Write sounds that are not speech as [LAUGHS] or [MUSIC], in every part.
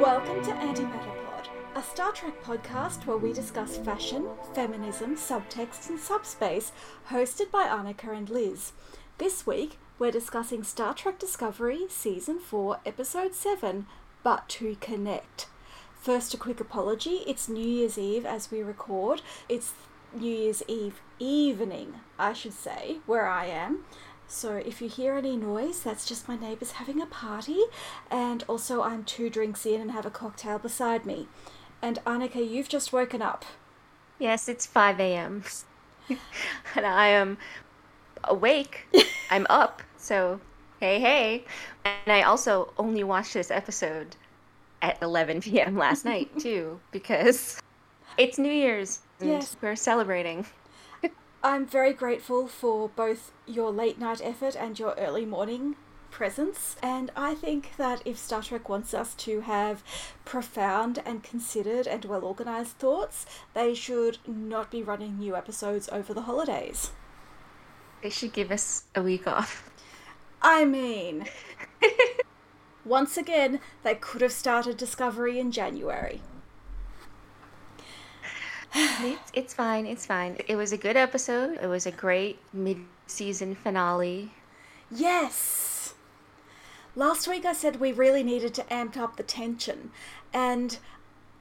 Welcome to Antimatter Pod, a Star Trek podcast where we discuss fashion, feminism, subtext, and subspace, hosted by Annika and Liz. This week, we're discussing Star Trek Discovery, Season 4, Episode 7, But to Connect. First, a quick apology. It's New Year's Eve as we record. It's New Year's Eve evening, I should say, where I am. So if you hear any noise, that's just my neighbours having a party. And also, I'm two drinks in and have a cocktail beside me. And Annika, you've just woken up. Yes, it's 5 a.m. [LAUGHS] and I am awake. [LAUGHS] I'm up. So, hey, hey. And I also only watched this episode at 11 p.m. last night, [LAUGHS] too, because it's New Year's. And Yes. We're celebrating. I'm very grateful for both your late night effort and your early morning presence. And I think that if Star Trek wants us to have profound and considered and well organized thoughts, they should not be running new episodes over the holidays. They should give us a week off. I mean, [LAUGHS] once again, they could have started Discovery in January. It's, it's fine. It's fine. It was a good episode. It was a great mid-season finale. Yes! Last week I said we really needed to amp up the tension, and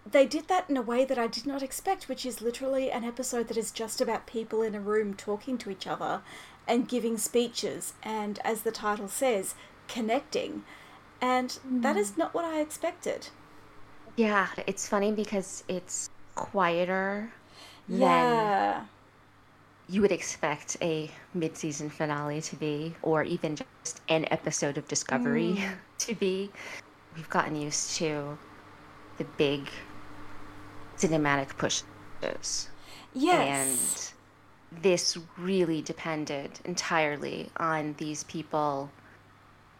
they did that in a way that I did not expect, which is literally an episode that is just about people in a room talking to each other and giving speeches, and as the title says, connecting. And that hmm. is not what I expected. Yeah, it's funny because it's quieter than you would expect a mid-season finale to be, or even just an episode of Discovery mm. [LAUGHS] to be. We've gotten used to the big cinematic pushes, Yes. and this really depended entirely on these people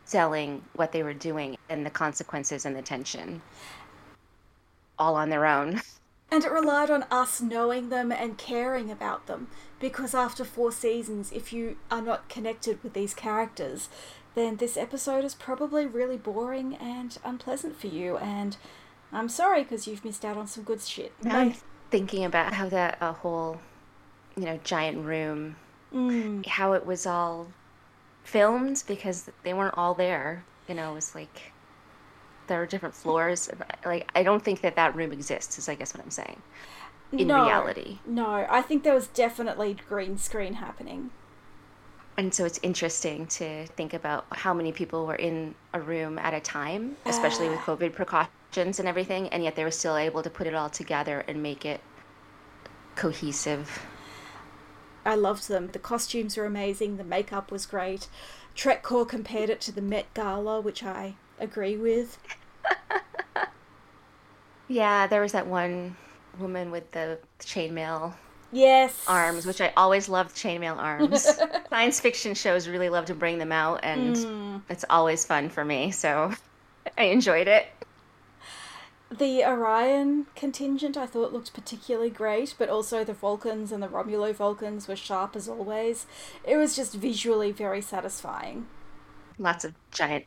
selling what they were doing and the consequences and the tension, all on their own. [LAUGHS] And it relied on us knowing them and caring about them. Because after four seasons, if you are not connected with these characters, then this episode is probably really boring and unpleasant for you. And I'm sorry because you've missed out on some good shit. Now I'm thinking about how that uh, whole, you know, giant room, Mm, how it was all filmed because they weren't all there. You know, it was like there are different floors. Like I don't think that that room exists. Is I guess what I'm saying. In no, reality, No, I think there was definitely green screen happening. and so it's interesting to think about how many people were in a room at a time, especially with ah. COVID precautions and everything, and yet they were still able to put it all together and make it cohesive. I loved them. The costumes were amazing. The makeup was great. Trekcore compared it to the Met Gala, which I agree with. [LAUGHS] Yeah, there was that one woman with the chainmail Yes. arms, which I always loved chainmail arms. [LAUGHS] Science fiction shows really love to bring them out, and Mm. it's always fun for me, so [LAUGHS] I enjoyed it. The Orion contingent I thought looked particularly great, but also the Vulcans and the Romulo Vulcans were sharp as always. It was just visually very satisfying. Lots of giant,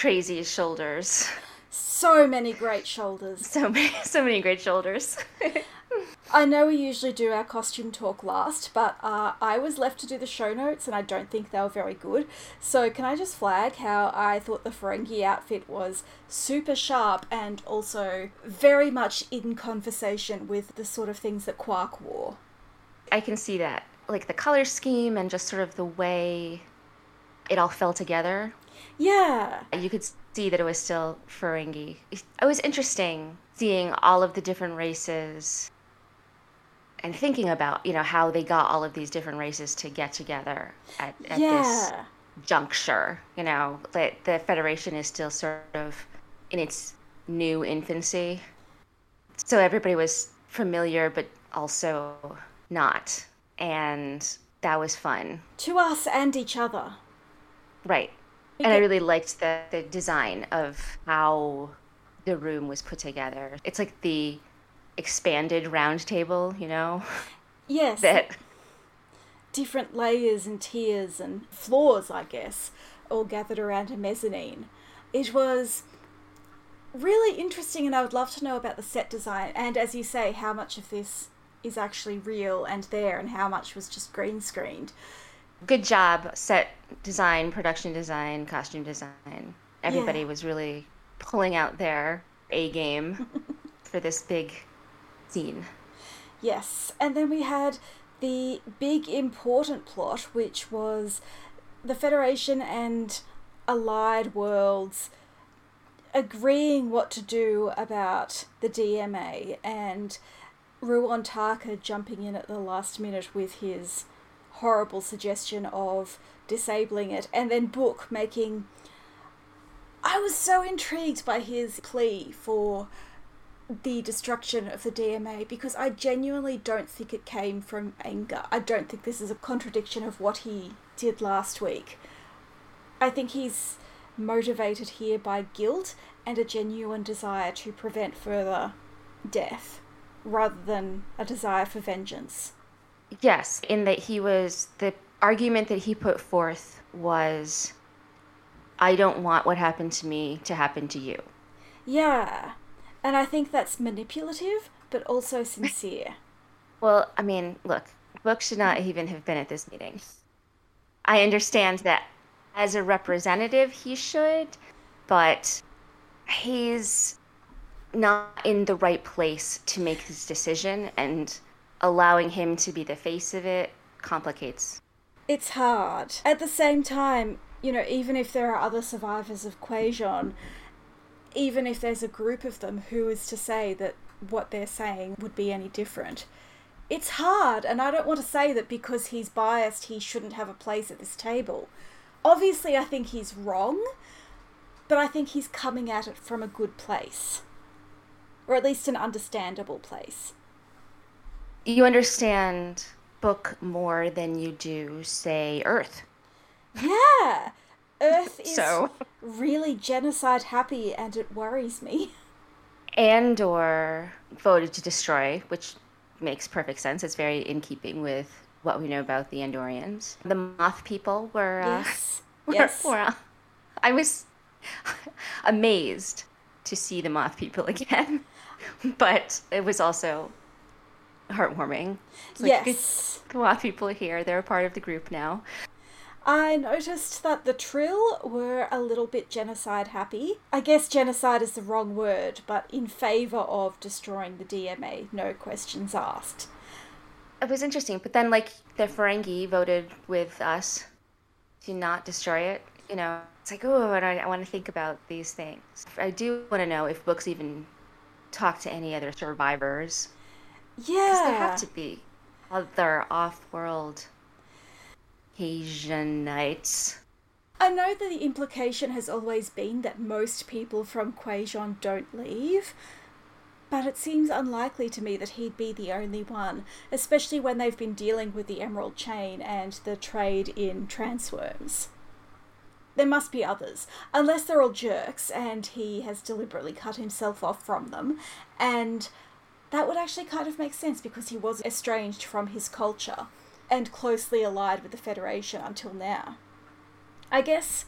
crazy shoulders. So many great shoulders. So many, so many great shoulders. [LAUGHS] I know we usually do our costume talk last, but uh, I was left to do the show notes and I don't think they were very good. So, can I just flag how I thought the Ferengi outfit was super sharp and also very much in conversation with the sort of things that Quark wore? I can see that, like the color scheme and just sort of the way it all fell together. Yeah. You could see that it was still Ferengi. It was interesting seeing all of the different races and thinking about, you know, how they got all of these different races to get together at, at this juncture. You know, that the Federation is still sort of in its new infancy. So everybody was familiar, but also not. And that was fun. To us and each other. Right. And I really liked the, the design of how the room was put together. It's like the expanded round table, you know, [LAUGHS] Yes. that different layers and tiers and floors, I guess, all gathered around a mezzanine. It was really interesting, and I would love to know about the set design and, as you say, how much of this is actually real and there and how much was just green screened. Good job, set design, production design, costume design. Everybody Yeah. was really pulling out their A game [LAUGHS] for this big scene. Yes, and then we had the big important plot, which was the Federation and allied worlds agreeing what to do about the DMA and Ruon Tarka jumping in at the last minute with his horrible suggestion of disabling it, and then Book making. I was so intrigued by his plea for the destruction of the DMA because I genuinely don't think it came from anger. I don't think this is a contradiction of what he did last week. I think he's motivated here by guilt and a genuine desire to prevent further death rather than a desire for vengeance. Yes, in that he was the argument that he put forth was I don't want what happened to me to happen to you. Yeah, and I think that's manipulative but also sincere. [LAUGHS] Well, I mean, look, Book should not even have been at this meeting. I understand that as a representative he should, but he's not in the right place to make this decision, and allowing him to be the face of it complicates. It's hard. At the same time, you know, even if there are other survivors of Kwejian, even if there's a group of them, who is to say that what they're saying would be any different? It's hard, and I don't want to say that because he's biased, he shouldn't have a place at this table. Obviously, I think he's wrong, but I think he's coming at it from a good place. Or at least an understandable place. You understand Book more than you do, say, Earth. Yeah! Earth [LAUGHS] is So- really genocide happy, and it worries me. Andor voted to destroy, which makes perfect sense. It's very in keeping with what we know about the Andorians. The Moth people were. Uh, Yes. [LAUGHS] were- Yes. were, uh, I was [LAUGHS] amazed to see the Moth people again, but it was also heartwarming. It's like, yes. [LAUGHS] The Moth people are here. They're a part of the group now. I noticed that the Trill were a little bit genocide happy. I guess genocide is the wrong word, but in favour of destroying the DMA, no questions asked. It was interesting, but then like the Ferengi voted with us to not destroy it. You know, it's like oh, I, I want to think about these things. I do want to know if books even talk to any other survivors. Yeah. there have to be other off-world Asianites. I know that the implication has always been that most people from Kwejian don't leave, but it seems unlikely to me that he'd be the only one, especially when they've been dealing with the Emerald Chain and the trade in transworms. There must be others, unless they're all jerks and he has deliberately cut himself off from them, and that would actually kind of make sense because he was estranged from his culture and closely allied with the Federation until now. I guess,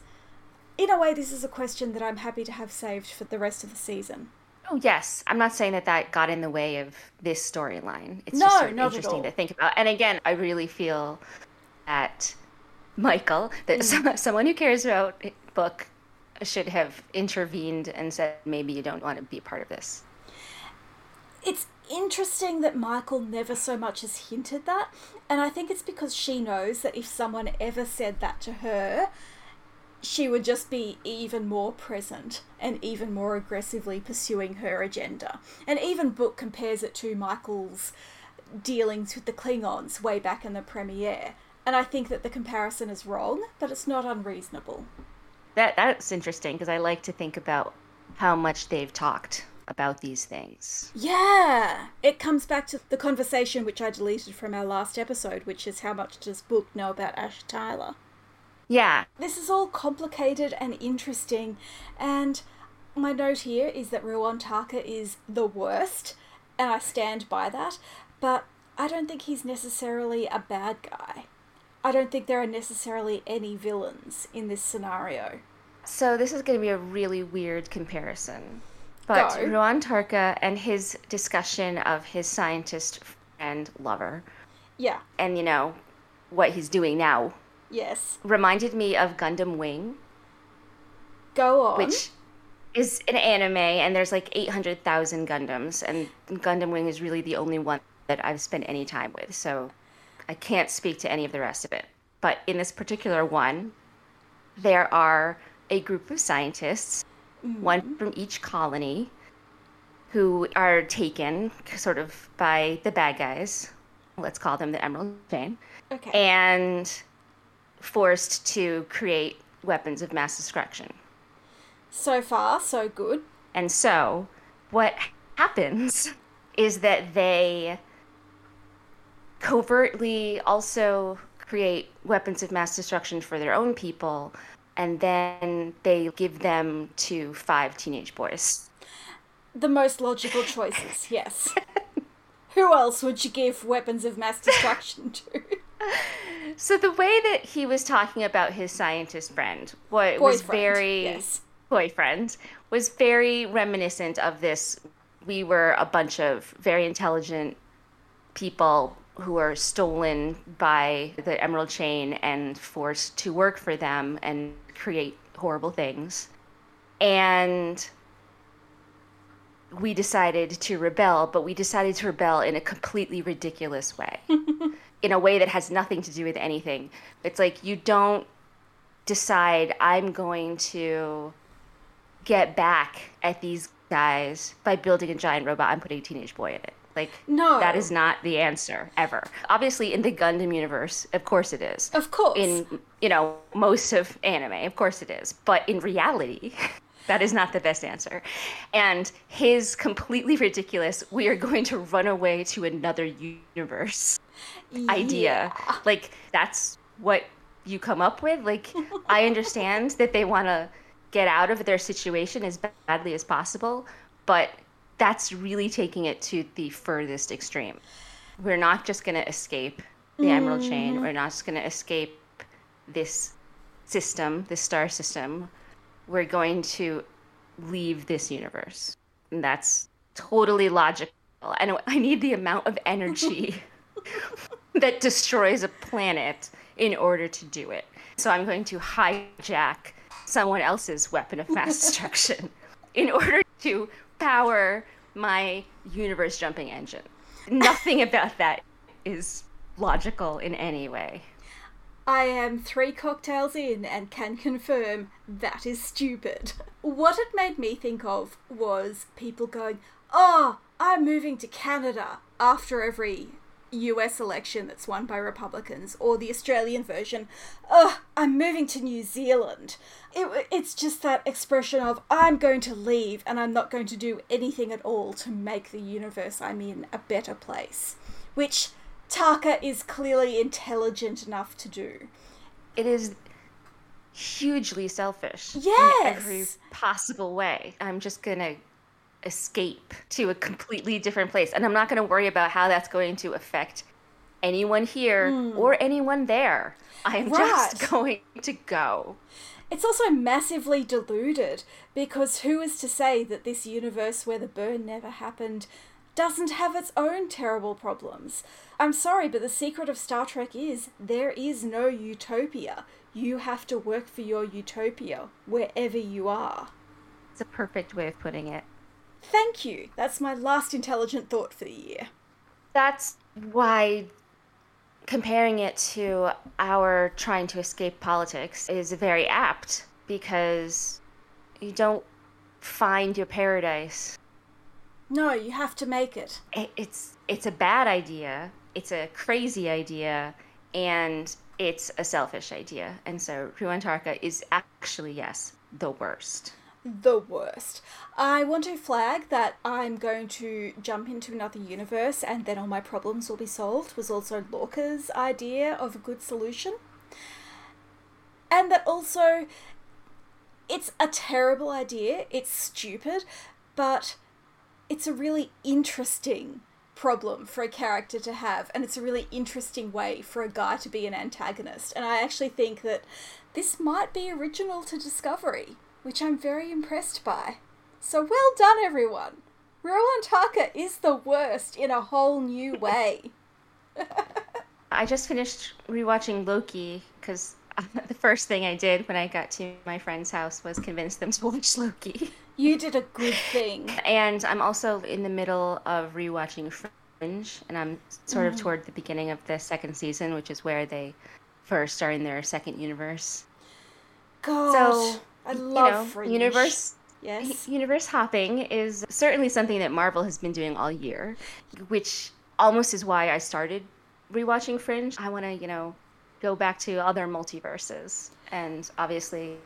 in a way, this is a question that I'm happy to have saved for the rest of the season. Oh yes, I'm not saying that that got in the way of this storyline. It's No, just sort of not at interesting to think about. And again, I really feel that Michael, that Mm. some, someone who cares about book, should have intervened and said maybe you don't want to be part of this. It's interesting that Michael never so much as hinted that, and I think it's because she knows that if someone ever said that to her, she would just be even more present and even more aggressively pursuing her agenda. And even Book compares it to Michael's dealings with the Klingons way back in the premiere. And I think that the comparison is wrong, but it's not unreasonable. That that's interesting because I like to think about how much they've talked about these things. Yeah, it comes back to the conversation which I deleted from our last episode, which is how much does Book know about Ash Tyler? Yeah, This is all complicated and interesting, and my note here is that Ruon Tarka is the worst, and I stand by that, but I don't think he's necessarily a bad guy. I don't think there are necessarily any villains in this scenario. So this is going to be a really weird comparison. But Go. Ruon Tarka and his discussion of his scientist friend lover Yeah, and you know what he's doing now yes. reminded me of Gundam Wing, Go on. which is an anime and there's like 800,000 Gundams and Gundam Wing is really the only one that I've spent any time with. So I can't speak to any of the rest of it. But in this particular one, there are a group of scientists, one mm-hmm. from each colony, who are taken sort of by the bad guys. Let's call them the Emerald Chain Okay. and forced to create weapons of mass destruction. so far, so good. And so, what happens is that they covertly also create weapons of mass destruction for their own people, and then they give them to five teenage boys. The most logical choices, [LAUGHS] yes. Who else would you give weapons of mass destruction to? [LAUGHS] So, the way that he was talking about his scientist friend what was very. yes. boyfriend was very reminiscent of this. We were a bunch of very intelligent people who were stolen by the Emerald Chain and forced to work for them and create horrible things. And we decided to rebel, but we decided to rebel in a completely ridiculous way. [LAUGHS] in a way that has nothing to do with anything. It's like you don't decide I'm going to get back at these guys by building a giant robot and putting a teenage boy in it. Like No. that is not the answer ever. Obviously in the Gundam universe, of course it is. Of course. In you know, most of anime, of course it is. But in reality, [LAUGHS] that is not the best answer. And his completely ridiculous, we are going to run away to another universe idea. Like that's what you come up with. Like I [LAUGHS] understand that they want to get out of their situation as badly as possible, but that's really taking it to the furthest extreme. We're not just going to escape the Emerald Chain. Mm-hmm. We're not just going to escape this system, this star system. We're going to leave this universe. And that's totally logical. And I need the amount of energy [LAUGHS] that destroys a planet in order to do it. So I'm going to hijack someone else's weapon of mass [LAUGHS] destruction in order to power my universe jumping engine. Nothing [LAUGHS] about that is logical in any way. I am three cocktails in and can confirm that is stupid. What it made me think of was people going, Oh, I'm moving to Canada after every US election that's won by Republicans, or the Australian version, Oh, I'm moving to New Zealand. It, it's just that expression of, I'm going to leave and I'm not going to do anything at all to make the universe I'm in a better place. Which Tarka is clearly intelligent enough to do. It is hugely selfish Yes. in every possible way. I'm just going to escape to a completely different place. And I'm not going to worry about how that's going to affect anyone here or anyone there. I am Hmm. Right. just going to go. It's also massively deluded because who is to say that this universe where the burn never happened doesn't have its own terrible problems? I'm sorry, but the secret of Star Trek is there is no utopia. You have to work for your utopia wherever you are. It's a perfect way of putting it. Thank you. That's my last intelligent thought for the year. That's why comparing it to our trying to escape politics is very apt because you don't find your paradise. No, you have to make it. It- It's it's a bad idea. It's a crazy idea, and it's a selfish idea. And so Ruon Tarka is actually yes the worst. The worst. I want to flag that I'm going to jump into another universe and then all my problems will be solved was also Lorca's idea of a good solution. And that also it's a terrible idea, it's stupid, but it's a really interesting problem for a character to have, and it's a really interesting way for a guy to be an antagonist. And I actually think that this might be original to Discovery, which I'm very impressed by. So well done, everyone! Ruon Tarka is the worst in a whole new way. [LAUGHS] I just finished rewatching Loki because [LAUGHS] the first thing I did when I got to my friend's house was convince them to [LAUGHS] watch Loki. You did a good thing. And I'm also in the middle of rewatching Fringe, and I'm sort of mm. toward the beginning of the second season, which is where they first are in their second universe. God, so I love you know, Fringe. Universe. Yes. [LAUGHS] Universe hopping is certainly something that Marvel has been doing all year, which almost is why I started rewatching Fringe. I want to, you know, go back to other multiverses. And obviously,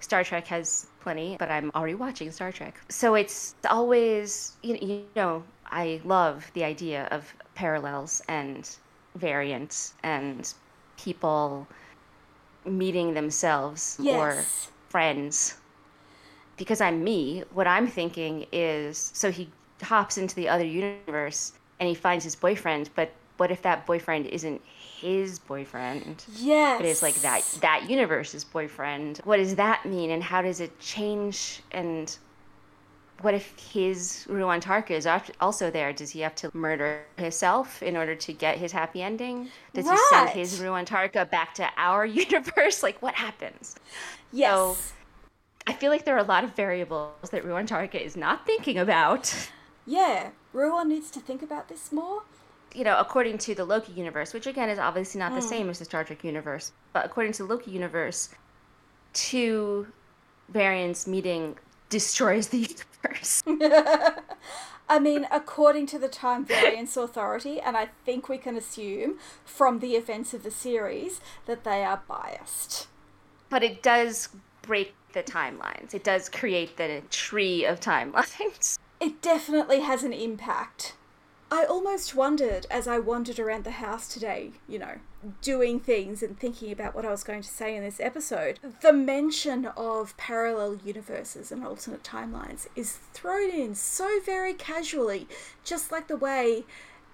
Star Trek has plenty, but I'm already watching Star Trek. So it's always, you, you know, I love the idea of parallels and variants and people meeting themselves yes. or friends. Because I'm me, what I'm thinking is so he hops into the other universe and he finds his boyfriend, but what if that boyfriend isn't his boyfriend? Yes. But it's like that that universe's boyfriend. What does that mean and how does it change and what if his Ruon Tarka is also there? Does he have to murder himself in order to get his happy ending? Does right. he send his Ruon Tarka back to our [LAUGHS] universe? Like, what happens? Yes. So, I feel like there are a lot of variables that Ruon Tarka is not thinking about. Yeah, Ruon needs to think about this more you know, according to the Loki universe, which again is obviously not mm. the same as the Star Trek universe, but according to the Loki universe, two variants meeting destroys the universe. [LAUGHS] I mean, according to the Time Variance Authority, and I think we can assume from the events of the series that they are biased. But it does break the timelines. It does create the tree of timelines. [LAUGHS] It definitely has an impact. I almost wondered as I wandered around the house today, you know, doing things and thinking about what I was going to say in this episode, the mention of parallel universes and alternate timelines is thrown in so very casually, just like the way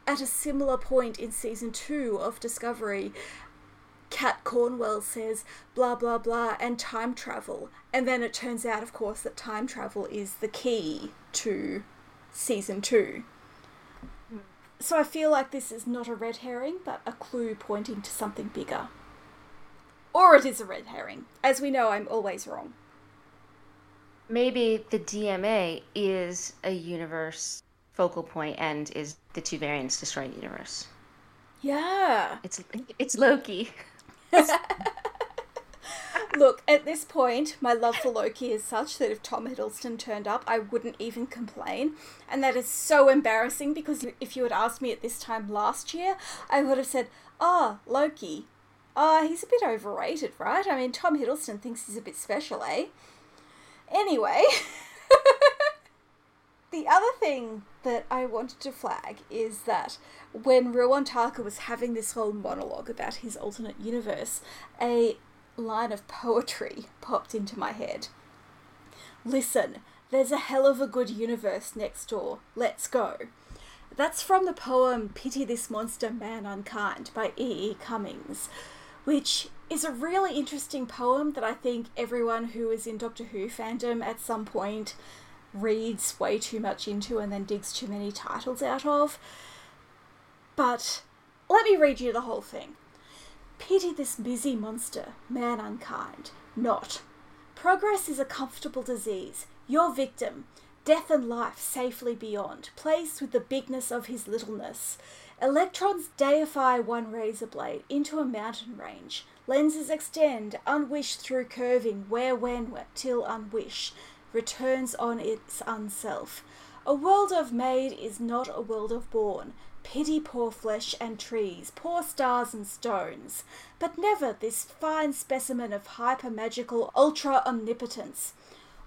at a similar point in season two of Discovery, Kat Cornwell says blah blah blah and time travel. And then it turns out, of course, that time travel is the key to season two. So I feel like this is not a red herring, but a clue pointing to something bigger. Or it is a red herring. As we know, I'm always wrong. Maybe the DMA is a universe focal point and is the two variants destroying the universe. Yeah. It's it's Loki. [LAUGHS] Look, at this point, my love for Loki is such that if Tom Hiddleston turned up, I wouldn't even complain. And that is so embarrassing because if you had asked me at this time last year, I would have said, Ah, oh, Loki. Ah, oh, he's a bit overrated, right? I mean, Tom Hiddleston thinks he's a bit special, eh? Anyway. [LAUGHS] the other thing that I wanted to flag is that when Ruon Tarka was having this whole monologue about his alternate universe, a line of poetry popped into my head. Listen, there's a hell of a good universe next door. Let's go. That's from the poem Pity This Monster Man Unkind by E. E. Cummings, which is a really interesting poem that I think everyone who is in Doctor Who fandom at some point reads way too much into and then digs too many titles out of. But let me read you the whole thing. Pity this busy monster, man unkind. Not. Progress is a comfortable disease. Your victim, death and life safely beyond, placed with the bigness of his littleness. Electrons deify one razor blade into a mountain range. Lenses extend, unwished through curving, where when till unwish returns on its unself. A world of made is not a world of born. Pity poor flesh and trees, poor stars and stones, but never this fine specimen of hyper magical ultra omnipotence.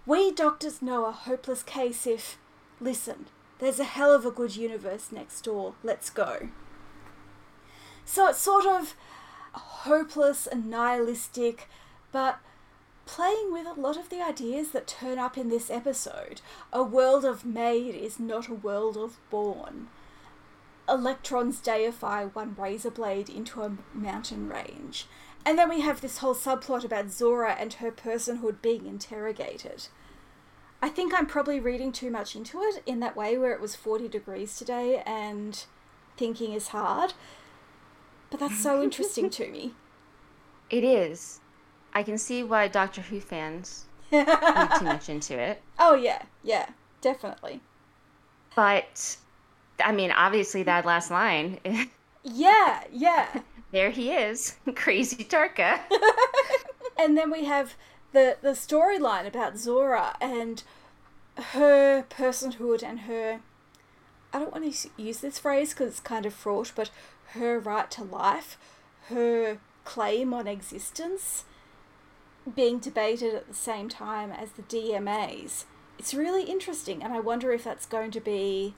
We doctors know a hopeless case if. Listen, there's a hell of a good universe next door. Let's go. So it's sort of hopeless and nihilistic, but playing with a lot of the ideas that turn up in this episode. A world of made is not a world of born electrons deify one razor blade into a mountain range. And then we have this whole subplot about Zora and her personhood being interrogated. I think I'm probably reading too much into it in that way where it was 40 degrees today and thinking is hard. But that's so [LAUGHS] interesting to me. It is. I can see why Doctor Who fans read too much [LAUGHS] into it. Oh, yeah, yeah, definitely. But, I mean, obviously, that last line. [LAUGHS] yeah, yeah. there he is, [LAUGHS] crazy Tarka. [LAUGHS] and then we have the the storyline about Zora and her personhood and her I don't want to use this phrase because it's kind of fraught, but her right to life, her claim on existence, being debated at the same time as the DMAs. It's really interesting, and I wonder if that's going to be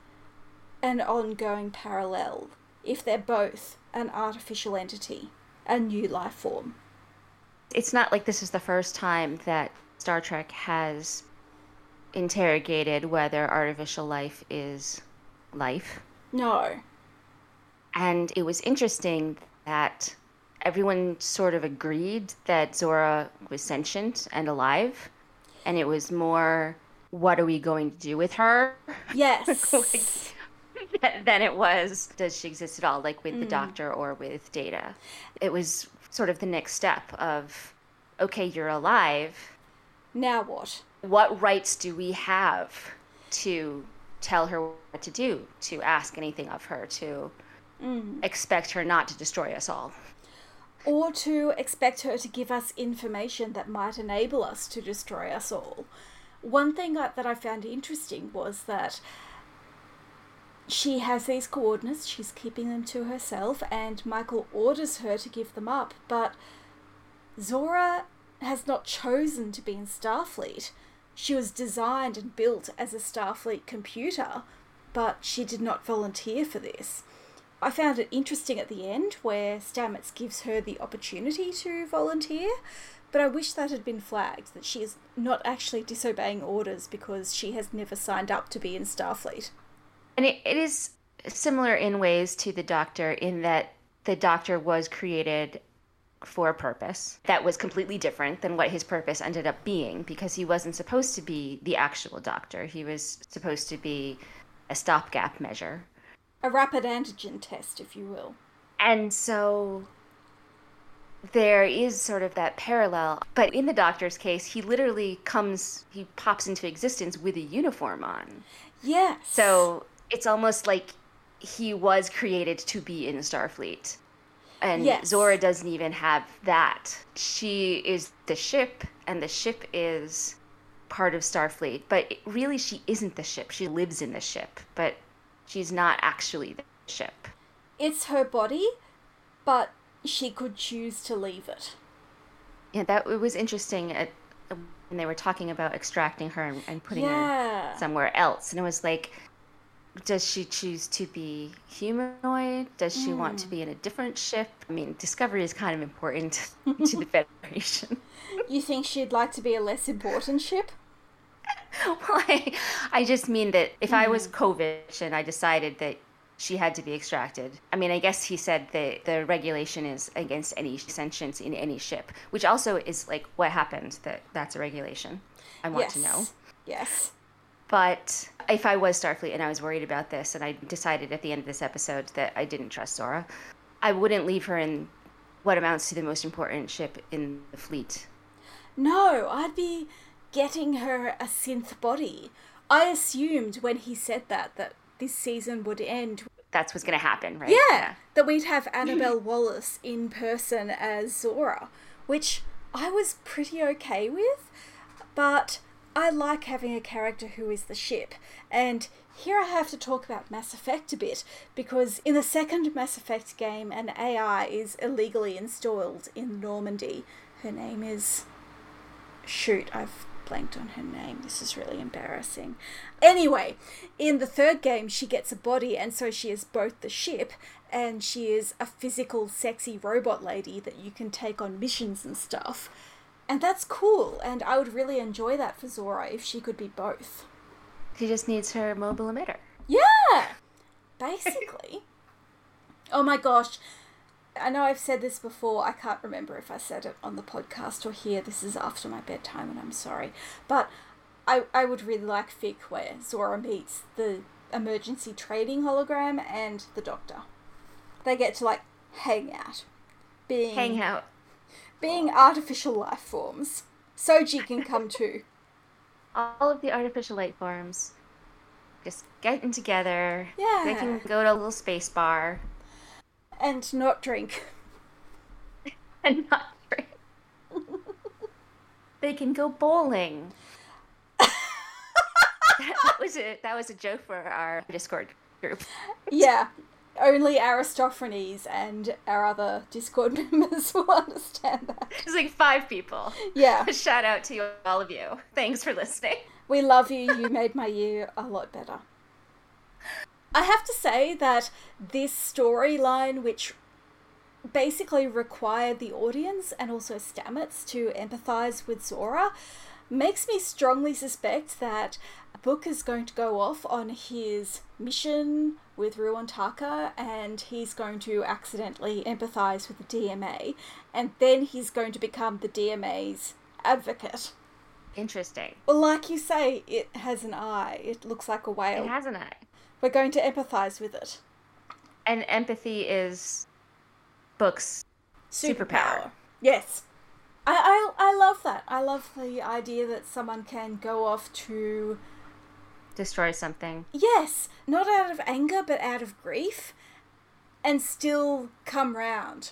an ongoing parallel, if they're both an artificial entity, a new life form. It's not like this is the first time that Star Trek has interrogated whether artificial life is life. No. And it was interesting that everyone sort of agreed that Zora was sentient and alive. And it was more, what are we going to do with her? [LAUGHS] Yes. like, than it was, does she exist at all, like with mm. the doctor or with Data? It was sort of the next step of, okay, you're alive. Now what? What rights do we have to tell her what to do, to ask anything of her, to mm. expect her not to destroy us all. Or to expect her to give us information that might enable us to destroy us all. One thing that I found interesting was that she has these coordinates, she's keeping them to herself, and Michael orders her to give them up, but Zora has not chosen to be in Starfleet. She was designed and built as a Starfleet computer, but she did not volunteer for this. I found it interesting at the end where Stamets gives her the opportunity to volunteer, but I wish that had been flagged that she is not actually disobeying orders because she has never signed up to be in Starfleet. And it, it is similar in ways to the Doctor in that the Doctor was created for a purpose that was completely different than what his purpose ended up being because he wasn't supposed to be the actual doctor. He was supposed to be a stopgap measure. A rapid antigen test, if you will. And so there is sort of that parallel. But in the doctor's case, he literally comes, he pops into existence with a uniform on. Yes. So it's almost like he was created to be in Starfleet. And yes. Zora doesn't even have that. She is the ship, and the ship is part of Starfleet. But really, she isn't the ship. She lives in the ship, but she's not actually the ship. It's her body, but she could choose to leave it. Yeah, that it was interesting at, when they were talking about extracting her and, and putting yeah. her somewhere else. And it was like, does she choose to be humanoid? Does she mm. want to hmm. be in a different ship? I mean, Discovery is kind of important [LAUGHS] to the Federation. You think she'd like to be a less important ship? [LAUGHS] well, I, I just mean that if mm. I was hmm. Kovich and I decided that she had to be extracted. I mean, I guess he said that the regulation is against any sentience in any ship, which also is like what happened. That that's a regulation. I want yes. to know. Yes. But if I was Starfleet and I was worried about this, and I decided at the end of this episode that I didn't trust Zora, I wouldn't leave her in what amounts to the most important ship in the fleet. No, I'd be getting her a synth body. I assumed when he said that that this season would end. That's what's going to happen, right? Yeah, yeah, that we'd have Annabelle [LAUGHS] Wallis in person as Zora, which I was pretty okay with, but I like having a character who is the ship. And here I have to talk about Mass Effect a bit, because in the second Mass Effect game, an AI is illegally installed in Normandy. Her name is. Shoot, I've blanked on her name. This is really embarrassing. Anyway, in the third game, she gets a body, and so she is both the ship and she is a physical, sexy robot lady that you can take on missions and stuff. And that's cool, and I would really enjoy that for Zora if she could be both. She just needs her mobile emitter. Yeah! Basically. [LAUGHS] Oh my gosh. I know I've said this before. I can't remember if I said it on the podcast or here. This is after my bedtime, and I'm sorry. But I, I would really like fic where Zora meets the emergency trading hologram and the doctor. They get to like hang out, being Hang out. Being artificial life forms. Soji can come [LAUGHS] too. All of the artificial life forms just getting together. Yeah. They can go to a little space bar and not drink. [LAUGHS] and not drink. they can go bowling. [LAUGHS] that was a that was a joke for our Discord group. Yeah, only Aristophanes and our other Discord [LAUGHS] members will understand that. It's like five people. Yeah, [LAUGHS] Shout out to you, all of you. Thanks for listening. we love you. You made my year a lot better. I have to say that this storyline, which basically required the audience and also Stamets to empathize with Zora, makes me strongly suspect that Book is going to go off on his mission with Ruon Tarka and he's going to accidentally empathize with the DMA and then he's going to become the DMA's advocate. Interesting. Well, like you say, it has an eye. It looks like a whale. It has an eye. We're going to empathize with it. And empathy is books. Superpower. Yes. I, I, I love that. I love the idea that someone can go off to, Destroy something. yes, not out of anger, but out of grief, and still come round.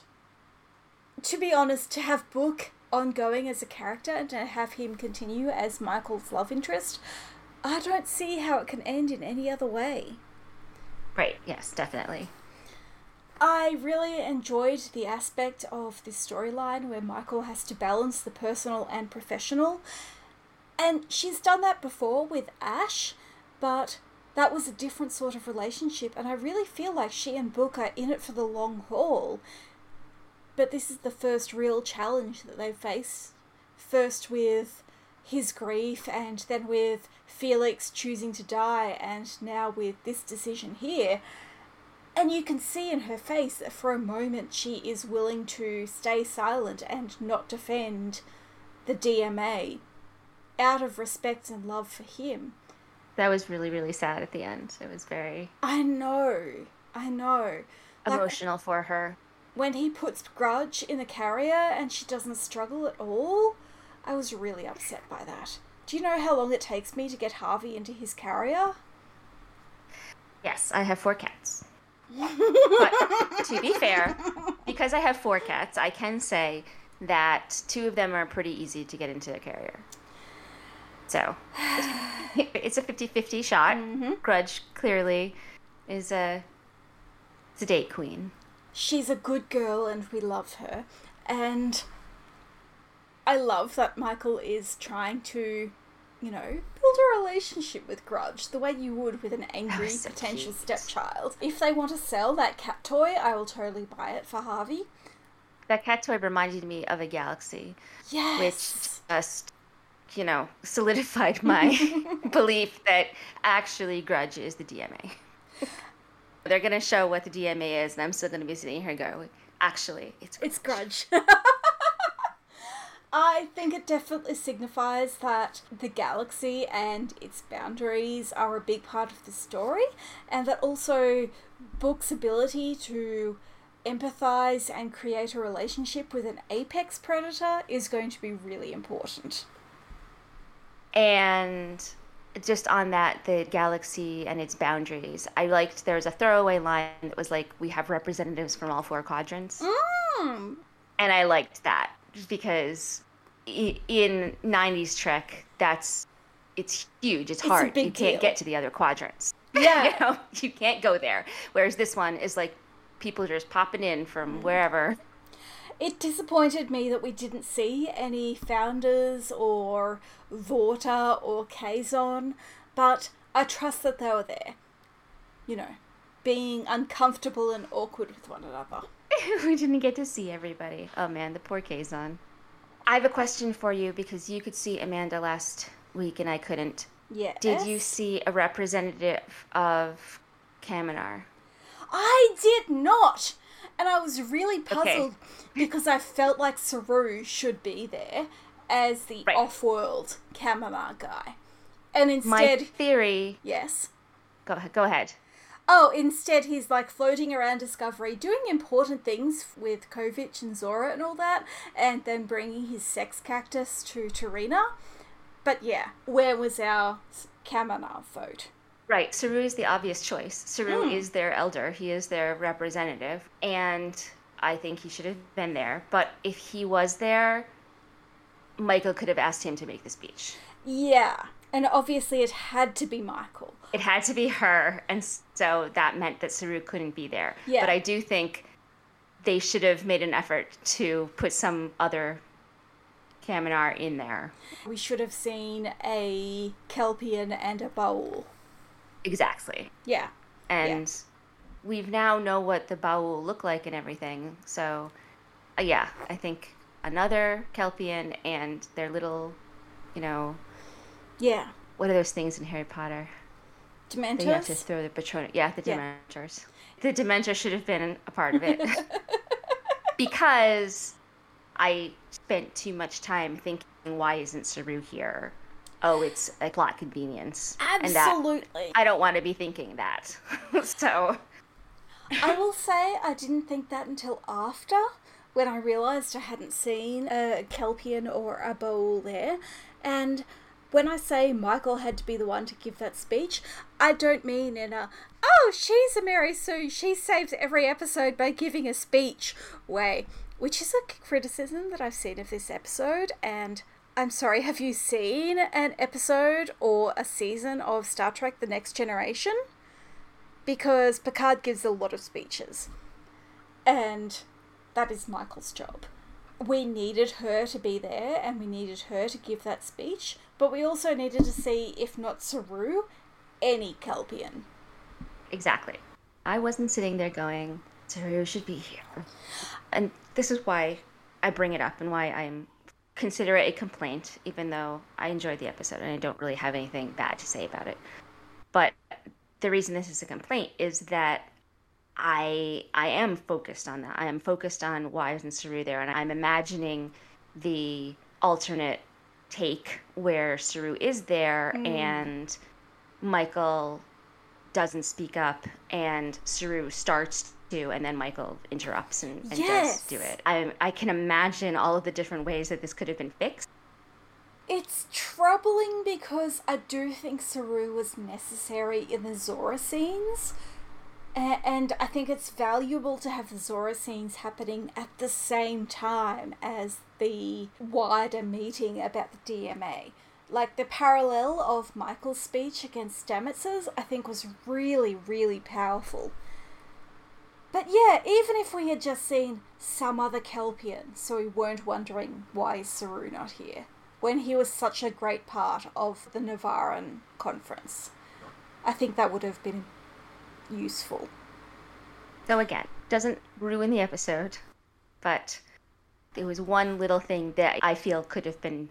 To be honest, to have Book ongoing as a character and to have him continue as Michael's love interest, I don't see how it can end in any other way. Right, yes, definitely. I really enjoyed the aspect of this storyline where Michael has to balance the personal and professional. And she's done that before with Ash, but that was a different sort of relationship, and I really feel like she and Book are in it for the long haul. But this is the first real challenge that they face. First with his grief, and then with Felix choosing to die, and now with this decision here. And you can see in her face that for a moment she is willing to stay silent and not defend the DMA out of respect and love for him. That was really, really sad at the end. It was very I know, I know. Like, emotional for her. when he puts grudge in the carrier and she doesn't struggle at all, I was really upset by that. Do you know how long it takes me to get Harvey into his carrier? Yes, I have four cats. but [LAUGHS] to be fair, because I have four cats, I can say that two of them are pretty easy to get into a carrier. So [SIGHS] it's a 50 50 shot. Mm-hmm. Grudge clearly is a, is a date queen. she's a good girl and we love her. And I love that Michael is trying to, you know, build a relationship with Grudge the way you would with an oh, angry Oh, so potential cute. stepchild. If they want to sell that cat toy, I will totally buy it for Harvey. That cat toy reminded me of a galaxy, Yes. which just, you know, solidified [LAUGHS] my [LAUGHS] belief that actually Grudge is the DMA. [LAUGHS] They're going to show what the DMA is, and I'm still going to be sitting here going, actually, it's It's Grudge. I think it definitely signifies that the galaxy and its boundaries are a big part of the story, and that also Book's ability to empathize and create a relationship with an apex predator is going to be really important. And just on that, the galaxy and its boundaries, I liked there was a throwaway line that was like, we have representatives from all four quadrants. Mm. And I liked that because in 90s Trek, that's it's huge, it's It's hard. you can't deal. get to the other quadrants. [LAUGHS] Yeah. you know, you can't go there. Whereas this one is like people are just popping in Mm. from wherever. It disappointed me that we didn't see any founders or Vorta or Kazon, but I trust that they were there. You know, being uncomfortable and awkward with one another. [LAUGHS] we didn't get to see everybody. Oh man, the poor Kazon. I have a question for you because you could see Amanda last week and I couldn't. Yeah. Did you see a representative of Kaminar? I did not. And I was really puzzled because I felt like Saru should be there as the Right. off-world Kaminar guy. And instead My theory. yes. Go ahead. Go ahead. Oh, instead he's like floating around Discovery, doing important things with Kovich and Zora and all that, and then bringing his sex cactus to T'Rina. But yeah, where was our Kaminar vote? Right. Saru is the obvious choice. Saru Hmm. is their elder. He is their representative, and I think he should have been there. But if he was there, Michael could have asked him to make the speech. Yeah, and obviously it had to be Michael. It had to be her, and so that meant that Saru couldn't be there. Yeah. But I do think they should have made an effort to put some other Kaminar in there. We should have seen a Kelpian and a Baul. Exactly. Yeah. and we've now know what the Baul look like and everything. So, uh, yeah, I think another Kelpian and their little, you know, Yeah. what are those things in Harry Potter? They have to Dementors? throw the Patronus. Yeah, the Yeah. Dementors. The Dementor should have been a part of it [LAUGHS] [LAUGHS] because I spent too much time thinking, why isn't Saru here? Oh, it's a plot convenience. That Absolutely. I don't want to be thinking that. [LAUGHS] so. I will say I didn't think that until after when I realised I hadn't seen a Kelpian or a Baul there. And when I say Michael had to be the one to give that speech, I don't mean in a, oh, she's a Mary Sue, she saves every episode by giving a speech way, which is a criticism that I've seen of this episode. And I'm sorry, have you seen an episode or a season of Star Trek The Next Generation? because Picard gives a lot of speeches. And that is Michael's job. We needed her to be there and we needed her to give that speech, but we also needed to see, if not Saru, any Kelpian. Exactly. I wasn't sitting there going, Saru should be here. And this is why I bring it up and why I'm consider it a complaint, even though I enjoyed the episode and I don't really have anything bad to say about it. But the reason this is a complaint is that I I am focused on that. I am focused on why isn't Saru there, and I'm imagining the alternate take where Saru is there mm. and Michael doesn't speak up and Saru starts to and then Michael interrupts and, and Yes. does do it. I I can imagine all of the different ways that this could have been fixed. It's troubling because I do think Saru was necessary in the Zora scenes. And I think it's valuable to have the Zora scenes happening at the same time as the wider meeting about the DMA. Like the parallel of Michael's speech against Stamets's, I think was really, really powerful. But yeah, even if we had just seen some other Kelpian, so we weren't wondering why is Saru not here, when he was such a great part of the Navaran conference, I think that would have been useful. So again, doesn't ruin the episode, but there was one little thing that I feel could have been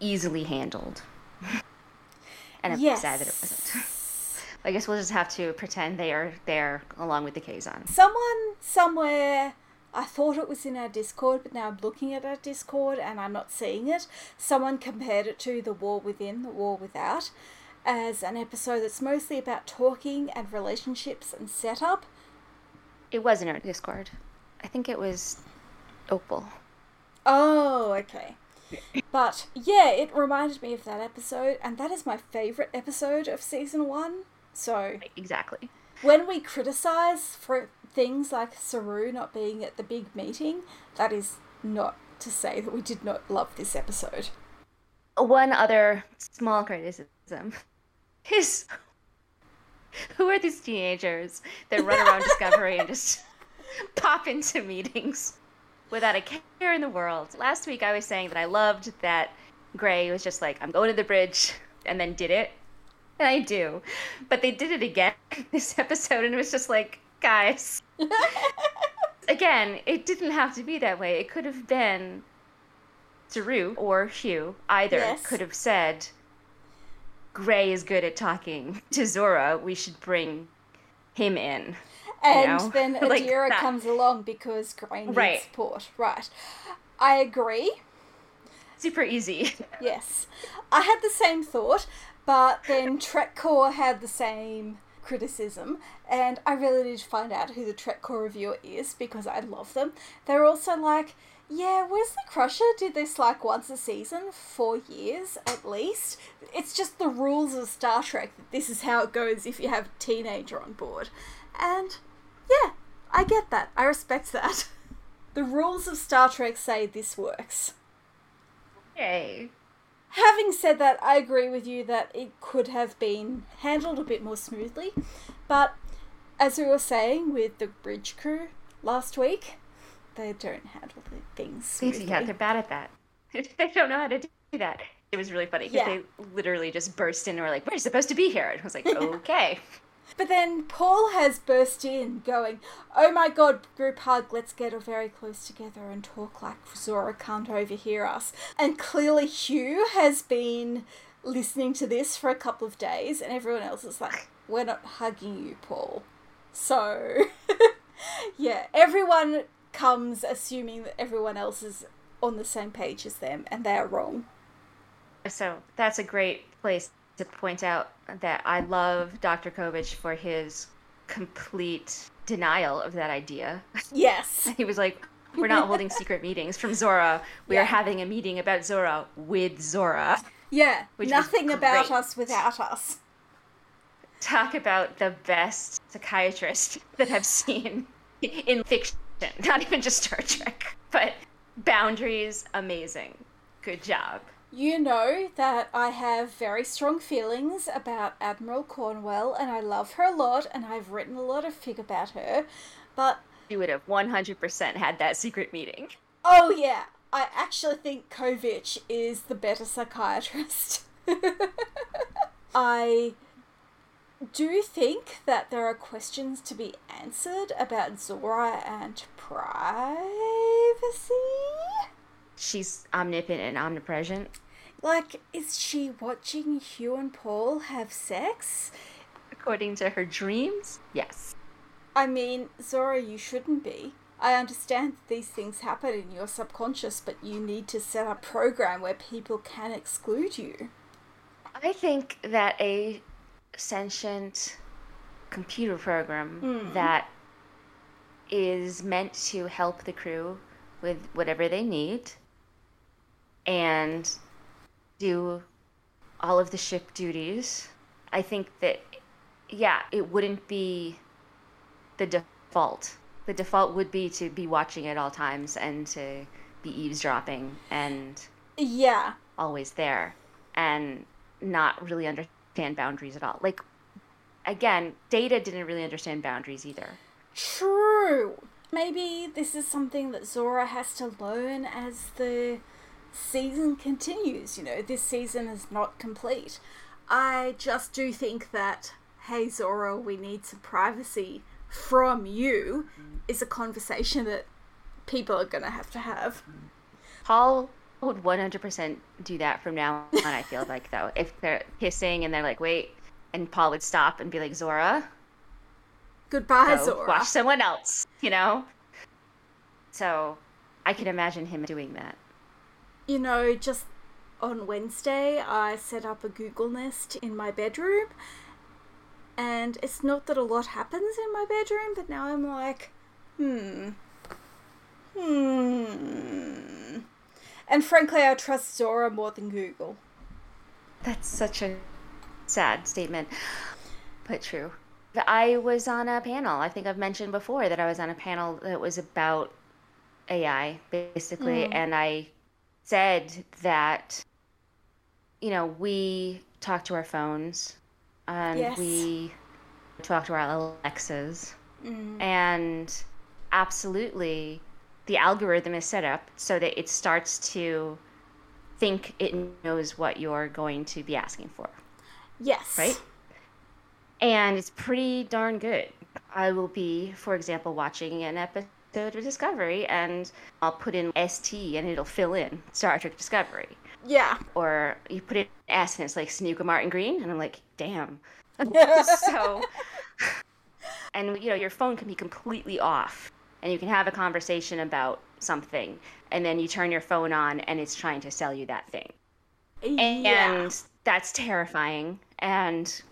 easily handled. [LAUGHS] and I'm yes. sad that it wasn't. [LAUGHS] I guess we'll just have to pretend they are there along with the Kazon. Someone somewhere, I thought it was in our Discord, but now I'm looking at our Discord and I'm not seeing it. Someone compared it to The War Within, The War Without, as an episode that's mostly about talking and relationships and setup. It was in our Discord. I think it was Opal. Oh, okay. But yeah, it reminded me of that episode, and that is my favourite episode of season one. So Exactly. when we criticize for things like Saru not being at the big meeting, that is not to say that we did not love this episode. One other small criticism [LAUGHS] is who are these teenagers that run around [LAUGHS] Discovery and just [LAUGHS] pop into meetings without a care in the world? Last week I was saying that I loved that Gray was just like, I'm going to the bridge, and then did it. And I do. But they did it again [LAUGHS] this episode, and it was just like, guys. [LAUGHS] again, it didn't have to be that way. It could have been Saru or Hugh. Either Yes. could have said, Gray is good at talking to Zora. We should bring him in. And know? then [LAUGHS] Like Adira that. comes along because Gray needs Right. support. Right. I agree. Super easy. [LAUGHS] Yes. I had the same thought, but then Trekcore had the same criticism, and I really need to find out who the Trekcore reviewer is because I love them. They're also like, yeah, Wesley Crusher did this like once a season, four years at least. It's just the rules of Star Trek that this is how it goes if you have a teenager on board. And yeah, I get that. I respect that. [LAUGHS] The rules of Star Trek say this works. Yay. Having said that, I agree with you that it could have been handled a bit more smoothly. But as we were saying with the bridge crew last week, they don't handle the things smoothly. Yeah, they're bad at that. [LAUGHS] they don't know how to do that. It was really funny because Yeah. they literally just burst in and were like, "We're supposed to be here." And I was like, [LAUGHS] "Okay." But then Paul has burst in, going, Oh my god, group hug, let's get very close together and talk like Zora can't overhear us. And clearly, Hugh has been listening to this for a couple of days, and everyone else is like, We're not hugging you, Paul. So, [LAUGHS] yeah, everyone comes assuming that everyone else is on the same page as them, and they are wrong. So that's a great place to point out that I love Dr. Kovich for his complete denial of that idea. Yes. [LAUGHS] he was like, "We're not holding secret meetings from Zora. We Yeah. are having a meeting about Zora with Zora." Yeah, [LAUGHS] nothing about us without us. Talk about the best psychiatrist that I've seen in fiction, [LAUGHS] not even just Star Trek, but boundaries amazing. Good job. You know that I have very strong feelings about Admiral Cornwell, and I love her a lot, and I've written a lot of fic about her. But You would have 100% had that secret meeting. oh yeah, I actually think Kovich is the better psychiatrist. [LAUGHS] I do think that there are questions to be answered about Zora and privacy. She's omnipotent and omnipresent. Like, is she watching Hugh and Paul have sex? According to her dreams, yes. I mean, Zora, you shouldn't be. I understand that these things happen in your subconscious, but you need to set a program where people can exclude you. I think that a sentient computer program hmm. that is meant to help the crew with whatever they need and do all of the ship duties, I think that, yeah, it wouldn't be the default. The default would be to be watching at all times and to be eavesdropping and Yeah, always there and not really understand boundaries at all. Like, again, Data didn't really understand boundaries either. true. Maybe this is something that Zora has to learn as the season continues. You know, this season is not complete. I just do think that, hey Zora, we need some privacy from you, is a conversation that people are going to have to have. Paul would 100% do that from now on, I feel like, though. If they're kissing and they're like, wait, and Paul would stop and be like, Zora, Goodbye, go Zora. watch someone else, you know? So I can imagine him doing that. You know, just on Wednesday, I set up a Google Nest in my bedroom. And it's not that a lot happens in my bedroom, but now I'm like, hmm. Hmm. And frankly, I trust Zora more than Google. That's such a sad statement, but true. I was on a panel. I think I've mentioned before that I was on a panel that was about AI, basically, and I said that, you know, we talk to our phones and Yes. we talk to our Alexas, mm-hmm. and absolutely the algorithm is set up so that it starts to think it knows what you're going to be asking for, Yes. right? And it's pretty darn good. I will be, for example, watching an episode of Discovery and I'll put in ST and it'll fill in Star Trek Discovery. Yeah. Or you put in S and it's like Sonequa Martin Green and I'm like, damn. [LAUGHS] so [LAUGHS] And you know, your phone can be completely off and you can have a conversation about something and then you turn your phone on and it's trying to sell you that thing. Yeah. And that's terrifying and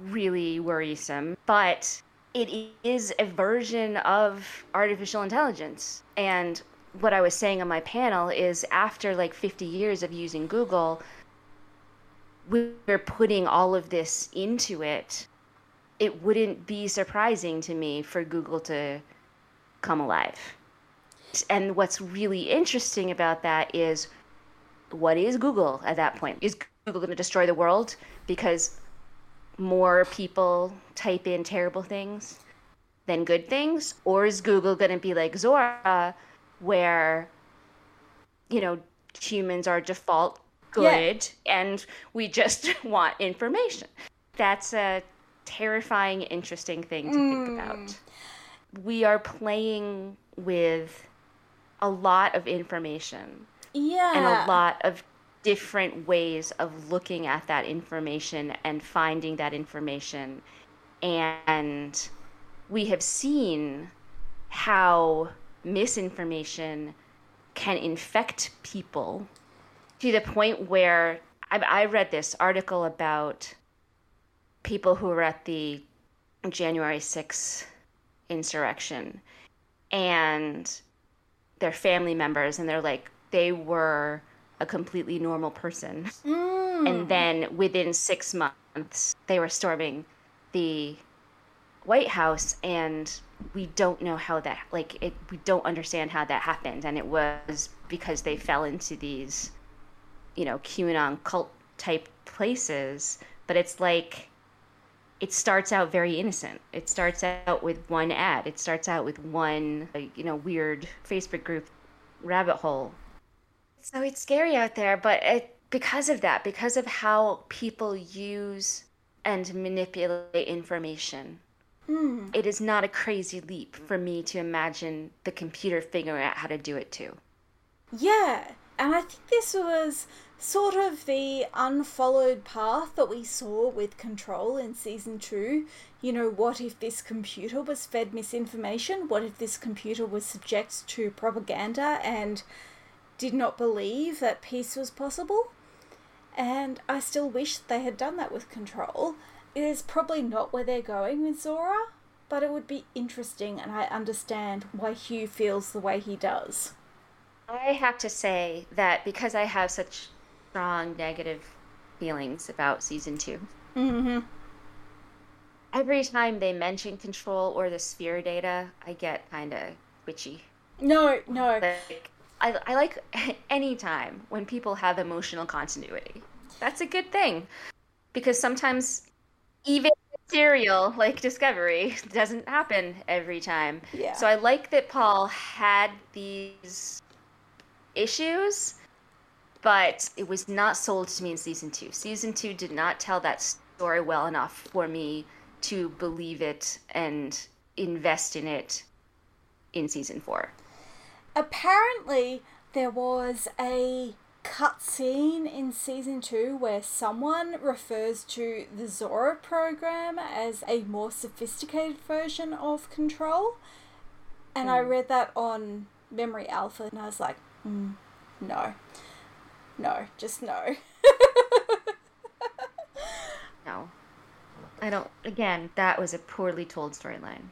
really worrisome. But it is a version of artificial intelligence. And what I was saying on my panel is after like 50 years of using Google, we're putting all of this into it. It wouldn't be surprising to me for Google to come alive. And what's really interesting about that is what is Google at that point? Is Google going to destroy the world because more people type in terrible things than good things? Or is Google going to be like Zora, where, you know, humans are default good yeah. and we just [LAUGHS] want information? That's a terrifying, interesting thing to mm. think about. We are playing with a lot of information. Yeah. And a lot of different ways of looking at that information and finding that information. And we have seen how misinformation can infect people to the point where I, I read this article about people who were at the January 6th insurrection and their family members, and they're like, they were a completely normal person. Mm. And then within six months, they were storming the White House, and we don't know how that, like, it, we don't understand how that happened. And it was because they fell into these, you know, QAnon cult type places. But it's like, it starts out very innocent. It starts out with one ad. It starts out with one, you know, weird Facebook group rabbit hole so it's scary out there, but it, because of that, because of how people use and manipulate information, mm. it is not a crazy leap for me to imagine the computer figuring out how to do it too. Yeah, and I think this was sort of the unfollowed path that we saw with Control in season two. You know, what if this computer was fed misinformation? What if this computer was subject to propaganda and did not believe that peace was possible. And I still wish they had done that with Control. It is probably not where they're going with Zora, but it would be interesting, and I understand why Hugh feels the way he does. I have to say that because I have such strong negative feelings about season 2 mm-hmm. every time they mention control or the sphere data, I get kind of witchy. No, no. Like, I, I like [LAUGHS] any time when people have emotional continuity. That's a good thing. Because sometimes even serial like Discovery [LAUGHS] doesn't happen every time. Yeah. So I like that Paul had these issues, but it was not sold to me in season two. Season two did not tell that story well enough for me to believe it and invest in it in season four apparently there was a cutscene in season two where someone refers to the Zora program as a more sophisticated version of Control. And mm. I hmm. read that on Memory Alpha and I was like, mm, no. No, just no. [LAUGHS] no. I don't. Again, that was a poorly told storyline,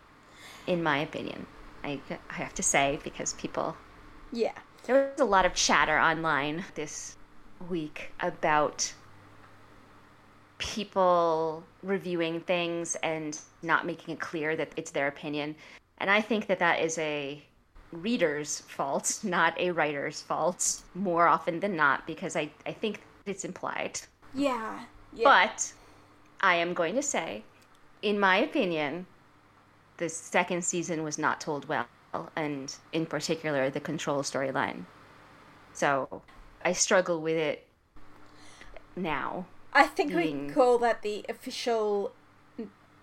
in my opinion. I, I have to say because people. Yeah. There was a lot of chatter online this week about people reviewing things and not making it clear that it's their opinion. And I think that that is a reader's fault, not a writer's fault, more often than not, because I, I think it's implied. Yeah. yeah. But I am going to say, in my opinion, the second season was not told well, and in particular, the control storyline. So I struggle with it now. I think being... we call that the official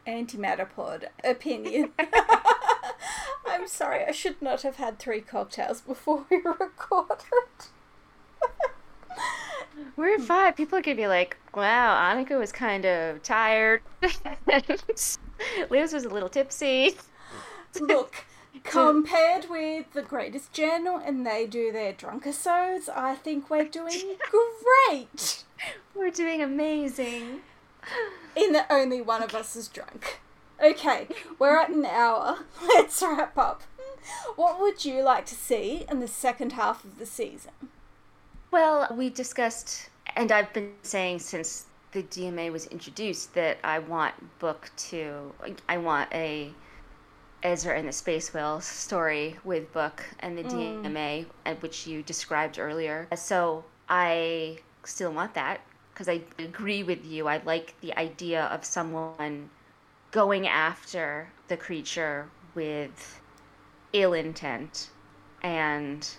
antimatterpod opinion. [LAUGHS] [LAUGHS] I'm sorry, I should not have had three cocktails before we [LAUGHS] recorded. We're fine. People are gonna be like, wow, Annika was kind of tired. [LAUGHS] Liz was a little tipsy. [LAUGHS] Look, compared with the Greatest Generation and they do their drunk episodes, I think we're doing [LAUGHS] great. We're doing amazing. In that only one of us is drunk. Okay, we're at an hour. Let's wrap up. What would you like to see in the second half of the season? Well, we discussed, and I've been saying since the DMA was introduced that I want book to, I want a Ezra and the Space Whale story with book and the mm. DMA, which you described earlier. So I still want that because I agree with you. I like the idea of someone going after the creature with ill intent and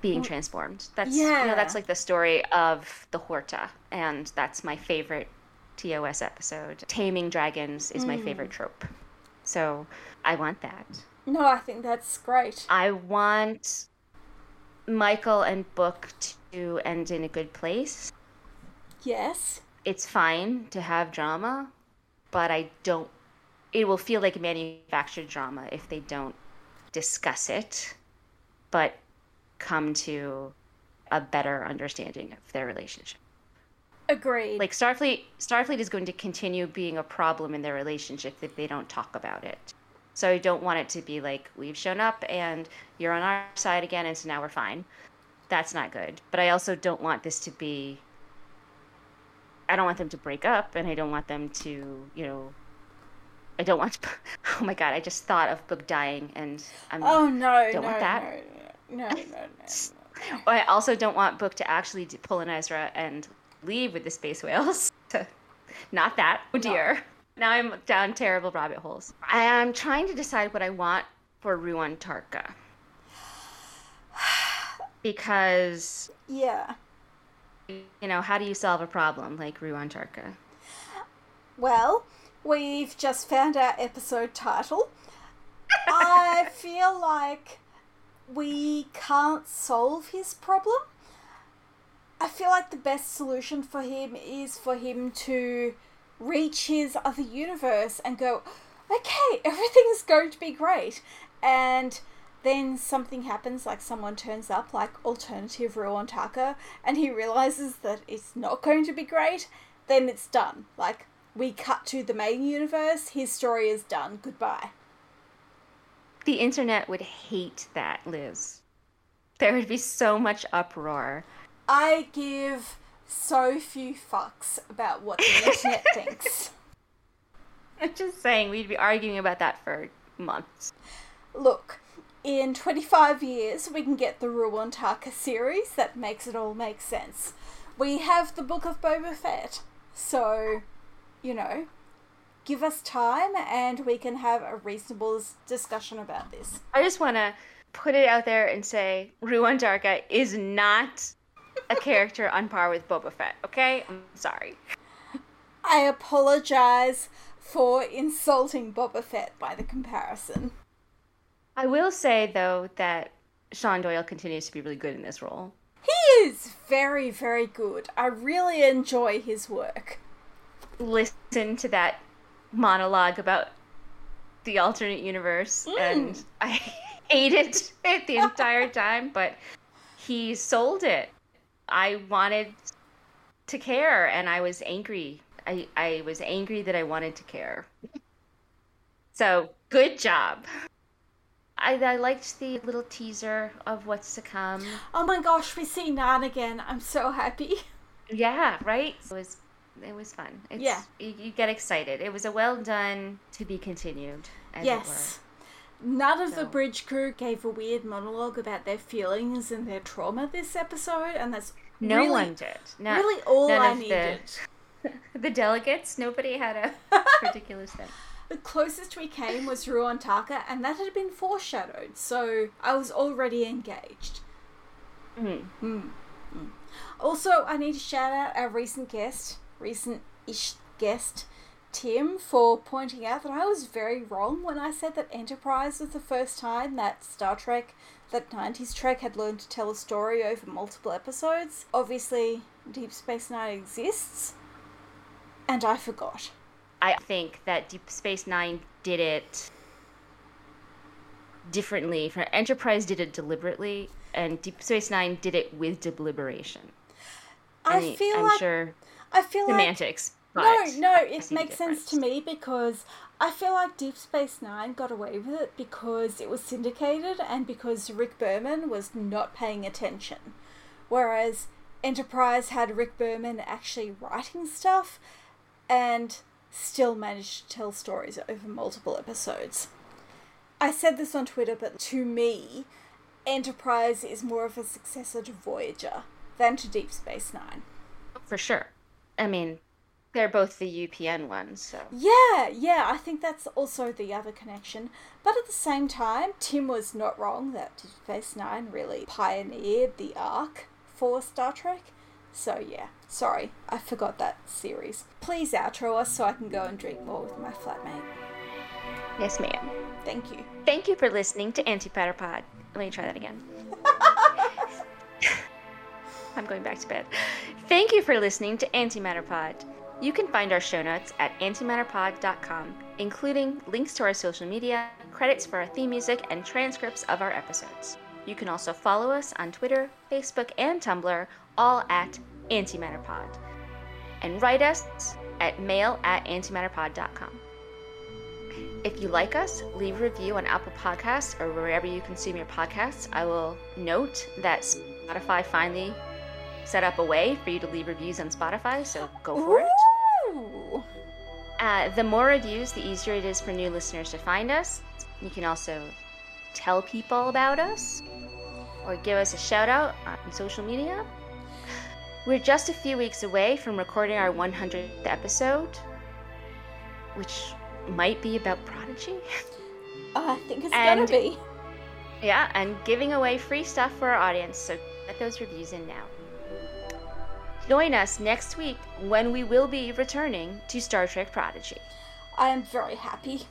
being transformed. That's yeah. you know that's like the story of the Horta, and that's my favorite TOS episode. Taming dragons is mm. my favorite trope. So I want that. No, I think that's great. I want Michael and Book to end in a good place. Yes. It's fine to have drama, but I don't. It will feel like manufactured drama if they don't discuss it, but come to a better understanding of their relationship. Agreed. Like Starfleet, Starfleet is going to continue being a problem in their relationship if they don't talk about it. So I don't want it to be like we've shown up and you're on our side again, and so now we're fine. That's not good. But I also don't want this to be. I don't want them to break up, and I don't want them to, you know. I don't want. To, [LAUGHS] oh my god! I just thought of Book dying, and I'm. Oh no! Don't no, want that. No, no, no, no. no. [LAUGHS] I also don't want Book to actually pull an Ezra and leave with the space whales. [LAUGHS] Not that. Oh dear. No. Now I'm down terrible rabbit holes. I am trying to decide what I want for Ruon Tarka. [SIGHS] Because Yeah. You know, how do you solve a problem like Ruon Tarka? Well, we've just found our episode title. I feel like we can't solve his problem I feel like the best solution for him is for him to reach his other universe and go, okay, everything's going to be great. And then something happens, like someone turns up, like alternative Ruon Tarka, and he realizes that it's not going to be great, then it's done. Like, we cut to the main universe, his story is done, goodbye. The internet would hate that, Liz. There would be so much uproar. I give so few fucks about what the internet [LAUGHS] thinks. I'm just saying, we'd be arguing about that for months. Look, in 25 years, we can get the Tarka series that makes it all make sense. We have the Book of Boba Fett, so, you know, give us time and we can have a reasonable discussion about this. I just want to put it out there and say Ruon Tarka is not a [LAUGHS] character on par with Boba Fett, okay? I'm sorry. I apologize for insulting Boba Fett by the comparison. I will say, though, that Shawn Doyle continues to be really good in this role. He is very, very good. I really enjoy his work. Listen to that monologue about the alternate universe, mm. and I [LAUGHS] hated it the entire time, but he sold it. I wanted to care and I was angry. I, I was angry that I wanted to care. So good job. I, I liked the little teaser of what's to come. Oh my gosh, we see Nhan again. I'm so happy. Yeah, right? It was it was fun. It's, yeah. You, you, get excited. It was a well done to be continued. yes. None of so. the bridge crew gave a weird monologue about their feelings and their trauma this episode, and that's no really, one did. Not, really, all I needed. The, [LAUGHS] the, delegates, nobody had a [LAUGHS] ridiculous thing. The closest we came was Ruon Tarka, and that had been foreshadowed, so I was already engaged. Mm. Mm. Mm. Also, I need to shout out our recent guest, recent ish guest, Tim for pointing out that I was very wrong when I said that Enterprise was the first time that Star Trek, that 90s Trek, had learned to tell a story over multiple episodes. Obviously, Deep Space Nine exists, and I forgot. I think that Deep Space Nine did it differently. For Enterprise did it deliberately, and Deep Space Nine did it with deliberation. I And feel I'm like sure I feel like semantics. no, but no, I it makes sense to me because I feel like Deep Space Nine got away with it because it was syndicated and because Rick Berman was not paying attention, whereas Enterprise had Rick Berman actually writing stuff, and still managed to tell stories over multiple episodes. I said this on Twitter, but to me, Enterprise is more of a successor to Voyager than to Deep Space Nine. For sure. I mean, they're both the UPN ones, so. Yeah, yeah, I think that's also the other connection. But at the same time, Tim was not wrong that Deep Space Nine really pioneered the arc for Star Trek. So yeah, sorry, I forgot that series. Please outro us so I can go and drink more with my flatmate. Yes, ma'am. Thank you. Thank you for listening to Anti Antipatter Pod. Let me try that again. [LAUGHS] I'm going back to bed. Thank you for listening to Antimatter Pod. You can find our show notes at antimatterpod.com, including links to our social media, credits for our theme music, and transcripts of our episodes. You can also follow us on Twitter, Facebook, and Tumblr, all at antimatterpod. And write us at mail at antimatterpod.com. If you like us, leave a review on Apple Podcasts or wherever you consume your podcasts. I will note that Spotify finally set up a way for you to leave reviews on Spotify, so go for it. Uh, the more reviews, the easier it is for new listeners to find us. You can also tell people about us or give us a shout out on social media. We're just a few weeks away from recording our 100th episode, which might be about Prodigy. I think it's And- gonna be. Yeah, and giving away free stuff for our audience, so get those reviews in now. Join us next week when we will be returning to Star Trek Prodigy. I am very happy.